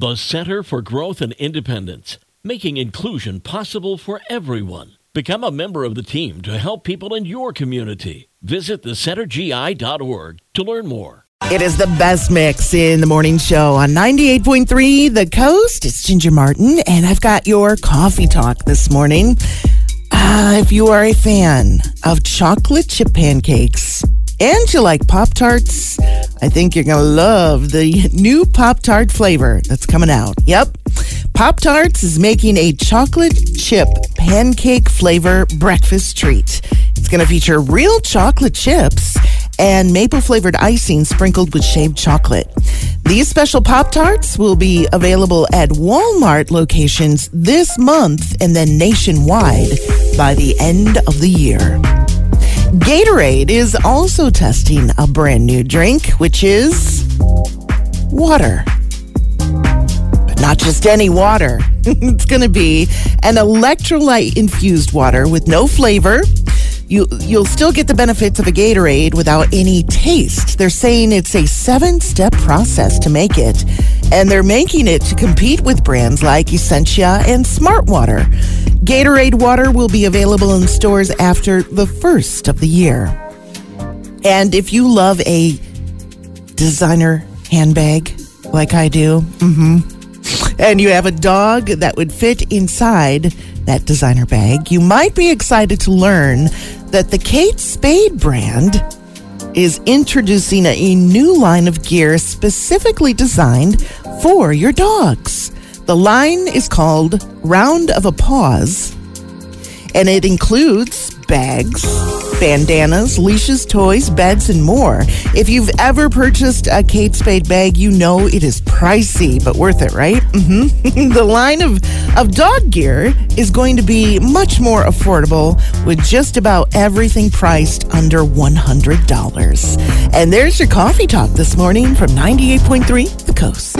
The Center for Growth and Independence, making inclusion possible for everyone. Become a member of the team to help people in your community. Visit thecentergi.org to learn more. It is the best mix in the morning show on 98.3 The Coast. It's Ginger Martin, and I've got your coffee talk this morning. Uh, if you are a fan of chocolate chip pancakes and you like Pop Tarts, I think you're going to love the new Pop Tart flavor that's coming out. Yep. Pop Tarts is making a chocolate chip pancake flavor breakfast treat. It's going to feature real chocolate chips and maple flavored icing sprinkled with shaved chocolate. These special Pop Tarts will be available at Walmart locations this month and then nationwide by the end of the year. Gatorade is also testing a brand new drink, which is water. But not just any water. it's going to be an electrolyte infused water with no flavor. You, you'll still get the benefits of a Gatorade without any taste. They're saying it's a seven step process to make it, and they're making it to compete with brands like Essentia and Smart Water. Gatorade water will be available in stores after the first of the year. And if you love a designer handbag like I do, mm-hmm, and you have a dog that would fit inside that designer bag, you might be excited to learn that the Kate Spade brand is introducing a new line of gear specifically designed for your dogs. The line is called Round of Applause, and it includes bags, bandanas, leashes, toys, beds, and more. If you've ever purchased a Kate Spade bag, you know it is pricey, but worth it, right? Mm-hmm. the line of, of dog gear is going to be much more affordable with just about everything priced under $100. And there's your coffee talk this morning from 98.3 The Coast.